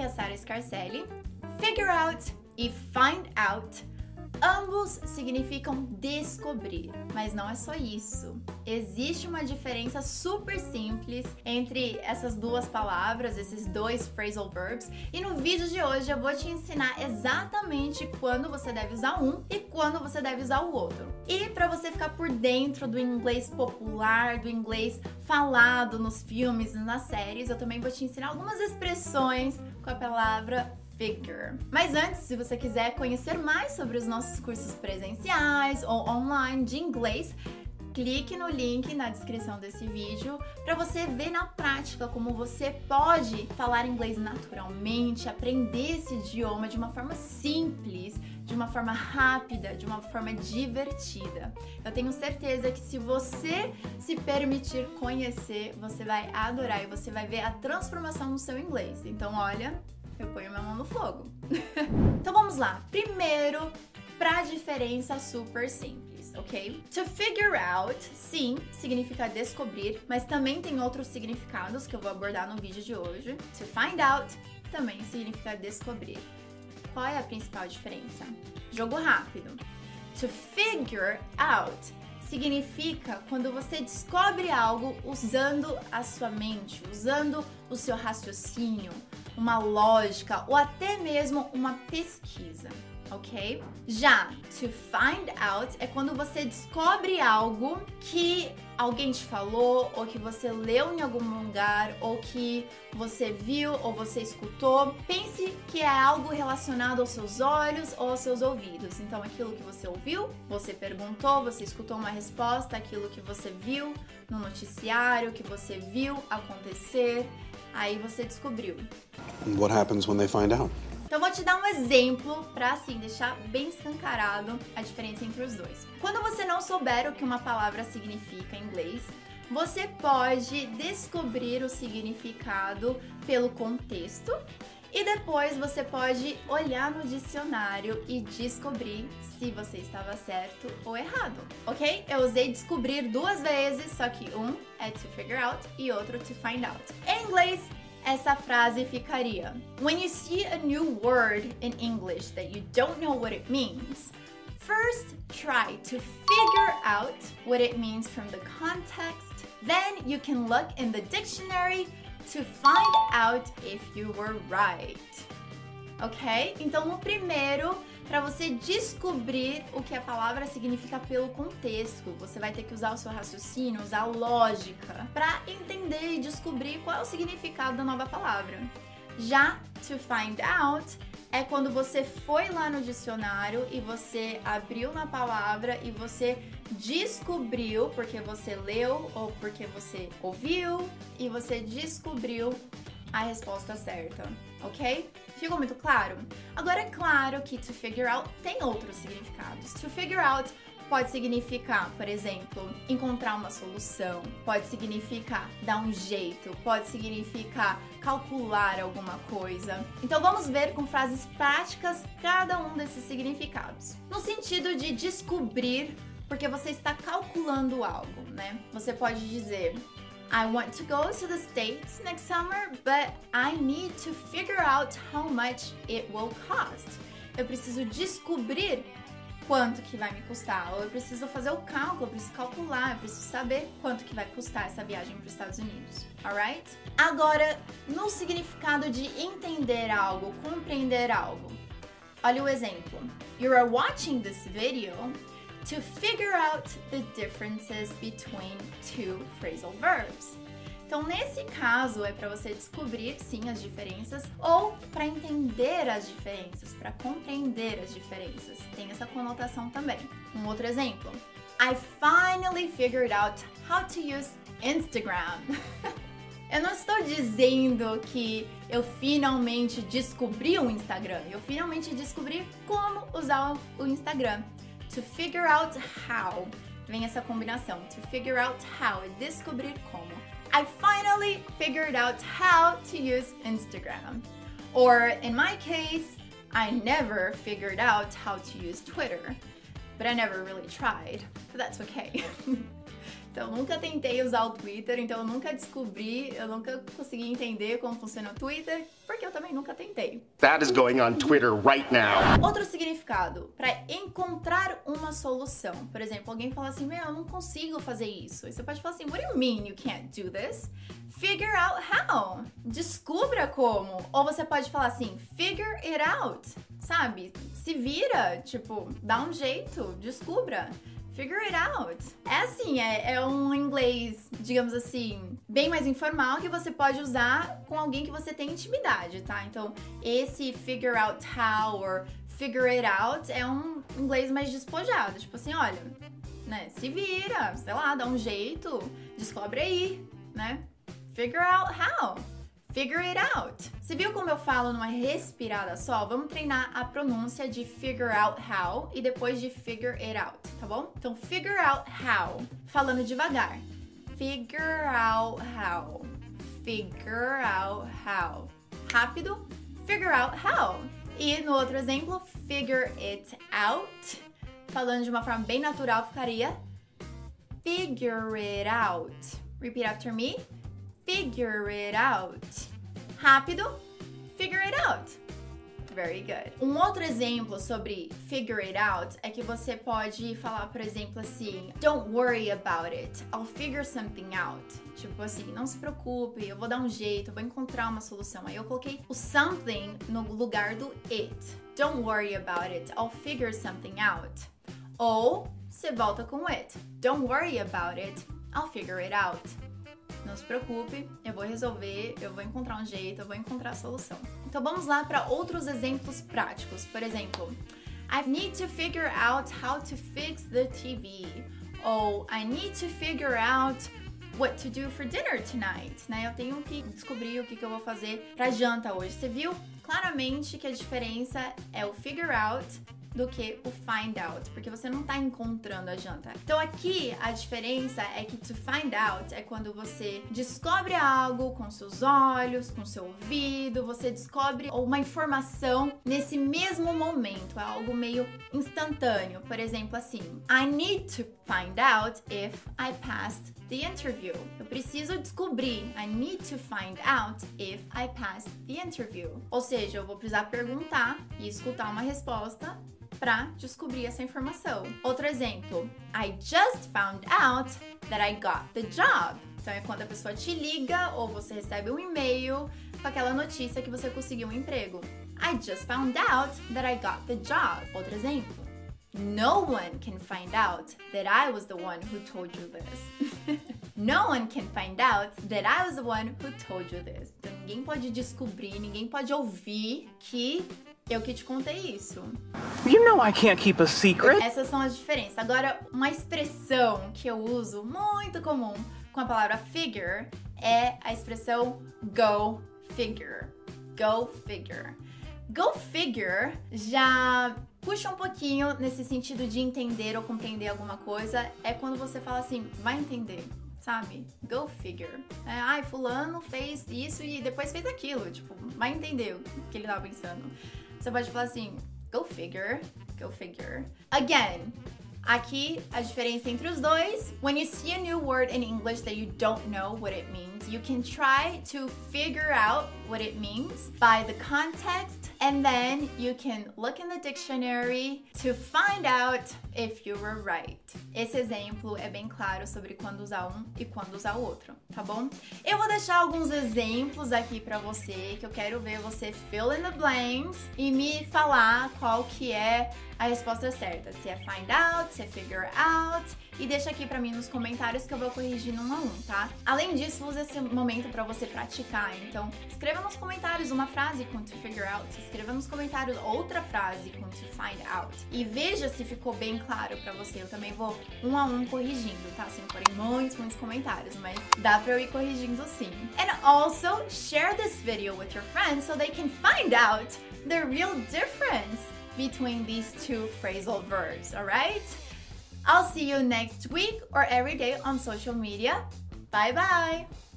aqui é a Sara Scarcelli. Figure out e find out Ambos significam descobrir, mas não é só isso. Existe uma diferença super simples entre essas duas palavras, esses dois phrasal verbs, e no vídeo de hoje eu vou te ensinar exatamente quando você deve usar um e quando você deve usar o outro. E para você ficar por dentro do inglês popular, do inglês falado nos filmes e nas séries, eu também vou te ensinar algumas expressões com a palavra Figure. Mas antes, se você quiser conhecer mais sobre os nossos cursos presenciais ou online de inglês, clique no link na descrição desse vídeo para você ver na prática como você pode falar inglês naturalmente, aprender esse idioma de uma forma simples, de uma forma rápida, de uma forma divertida. Eu tenho certeza que se você se permitir conhecer, você vai adorar e você vai ver a transformação no seu inglês. Então, olha, eu ponho minha mão no fogo. então vamos lá. Primeiro, pra diferença super simples, ok? To figure out, sim, significa descobrir, mas também tem outros significados que eu vou abordar no vídeo de hoje. To find out também significa descobrir. Qual é a principal diferença? Jogo rápido. To figure out significa quando você descobre algo usando a sua mente, usando o seu raciocínio, uma lógica ou até mesmo uma pesquisa, ok? Já to find out é quando você descobre algo que alguém te falou, ou que você leu em algum lugar, ou que você viu ou você escutou. Pense que é algo relacionado aos seus olhos ou aos seus ouvidos. Então, aquilo que você ouviu, você perguntou, você escutou uma resposta, aquilo que você viu no noticiário, que você viu acontecer, aí você descobriu. What happens when they find out? Então vou te dar um exemplo para assim deixar bem escancarado a diferença entre os dois. Quando você não souber o que uma palavra significa em inglês, você pode descobrir o significado pelo contexto e depois você pode olhar no dicionário e descobrir se você estava certo ou errado, ok? Eu usei descobrir duas vezes, só que um é to figure out e outro to find out. Em inglês, essa frase ficaria: When you see a new word in English that you don't know what it means, first try to figure out what it means from the context. Then you can look in the dictionary to find out if you were right. Ok? Então, no primeiro, para você descobrir o que a palavra significa pelo contexto. Você vai ter que usar o seu raciocínio, usar lógica para entender e descobrir qual é o significado da nova palavra. Já to find out é quando você foi lá no dicionário e você abriu na palavra e você descobriu, porque você leu ou porque você ouviu, e você descobriu a resposta certa, ok? Ficou muito claro? Agora é claro que to figure out tem outros significados. To figure out pode significar, por exemplo, encontrar uma solução, pode significar dar um jeito, pode significar calcular alguma coisa. Então vamos ver com frases práticas cada um desses significados. No sentido de descobrir, porque você está calculando algo, né? Você pode dizer I want to go to the States next summer, but I need to figure out how much it will cost. Eu preciso descobrir quanto que vai me custar, ou eu preciso fazer o cálculo, eu preciso calcular, eu preciso saber quanto que vai custar essa viagem para os Estados Unidos, alright? Agora, no significado de entender algo, compreender algo. Olha o exemplo. You are watching this video to figure out the differences between two phrasal verbs. Então, nesse caso, é para você descobrir sim as diferenças ou para entender as diferenças, para compreender as diferenças. Tem essa conotação também. Um outro exemplo. I finally figured out how to use Instagram. eu não estou dizendo que eu finalmente descobri o Instagram. Eu finalmente descobri como usar o Instagram. To figure out how. Vem essa combinação. To figure out how. Descobrir como. I finally figured out how to use Instagram. Or in my case, I never figured out how to use Twitter. But I never really tried. But that's okay. Então, eu nunca tentei usar o Twitter, então eu nunca descobri, eu nunca consegui entender como funciona o Twitter, porque eu também nunca tentei. That is going on Twitter right now. Outro significado, para encontrar uma solução. Por exemplo, alguém fala assim: Meu, eu não consigo fazer isso. E você pode falar assim: What do you mean you can't do this? Figure out how. Descubra como. Ou você pode falar assim: Figure it out. Sabe? Se vira, tipo, dá um jeito, descubra. Figure it out. É assim, é, é, um inglês, digamos assim, bem mais informal que você pode usar com alguém que você tem intimidade, tá? Então, esse figure out how or figure it out é um inglês mais despojado. Tipo assim, olha, né? Se vira, sei lá, dá um jeito, descobre aí, né? Figure out how. Figure it out. Você viu como eu falo numa respirada só? Vamos treinar a pronúncia de figure out how e depois de figure it out, tá bom? Então, figure out how. Falando devagar. Figure out how. Figure out how. Rápido. Figure out how. E no outro exemplo, figure it out. Falando de uma forma bem natural, ficaria figure it out. Repeat after me figure it out. Rápido, figure it out. Very good. Um outro exemplo sobre figure it out é que você pode falar, por exemplo, assim: Don't worry about it, I'll figure something out. Tipo assim, não se preocupe, eu vou dar um jeito, eu vou encontrar uma solução. Aí eu coloquei o something no lugar do it. Don't worry about it, I'll figure something out. Ou você volta com it. Don't worry about it, I'll figure it out. Não se preocupe, eu vou resolver, eu vou encontrar um jeito, eu vou encontrar a solução. Então vamos lá para outros exemplos práticos. Por exemplo, I need to figure out how to fix the TV. Ou I need to figure out what to do for dinner tonight, né? Eu tenho que descobrir o que, que eu vou fazer para janta hoje. Você viu claramente que a diferença é o figure out do que o find out, porque você não está encontrando a janta. Então aqui a diferença é que to find out é quando você descobre algo com seus olhos, com seu ouvido, você descobre uma informação nesse mesmo momento, é algo meio instantâneo. Por exemplo, assim, I need to find out if I passed the interview. Eu preciso descobrir. I need to find out if I passed the interview. Ou seja, eu vou precisar perguntar e escutar uma resposta para descobrir essa informação. Outro exemplo, I just found out that I got the job. Então é quando a pessoa te liga ou você recebe um e-mail com aquela notícia que você conseguiu um emprego. I just found out that I got the job. Outro exemplo. No one can find out that I was the one who told you this. no one can find out that I was the one who told you this. Então, ninguém pode descobrir, ninguém pode ouvir que eu que te contei isso. You know I can't keep a secret. Essas são as diferenças. Agora, uma expressão que eu uso muito comum com a palavra figure é a expressão go figure. Go figure. Go figure já puxa um pouquinho nesse sentido de entender ou compreender alguma coisa. É quando você fala assim, vai entender sabe? Go figure. É, ai, fulano fez isso e depois fez aquilo. Tipo, vai entender o que ele tava pensando. Você pode falar assim, go figure, go figure. Again, Aqui, a diferença entre os dois. When you see a new word in English that you don't know what it means, you can try to figure out what it means by the context, and then you can look in the dictionary to find out if you were right. Esse exemplo é bem claro sobre quando usar um e quando usar o outro, tá bom? Eu vou deixar alguns exemplos aqui para você que eu quero ver você fill in the blanks e me falar qual que é a resposta certa. Se é find out, se é figure out. E deixa aqui pra mim nos comentários que eu vou corrigindo um a um, tá? Além disso, use esse momento para você praticar. Então, escreva nos comentários uma frase com to figure out. Escreva nos comentários outra frase com to find out. E veja se ficou bem claro para você. Eu também vou um a um corrigindo, tá? Se não forem muitos, muitos comentários, mas dá pra eu ir corrigindo sim. And also, share this video with your friends so they can find out the real difference between these two phrasal verbs, alright? I'll see you next week or every day on social media. Bye bye!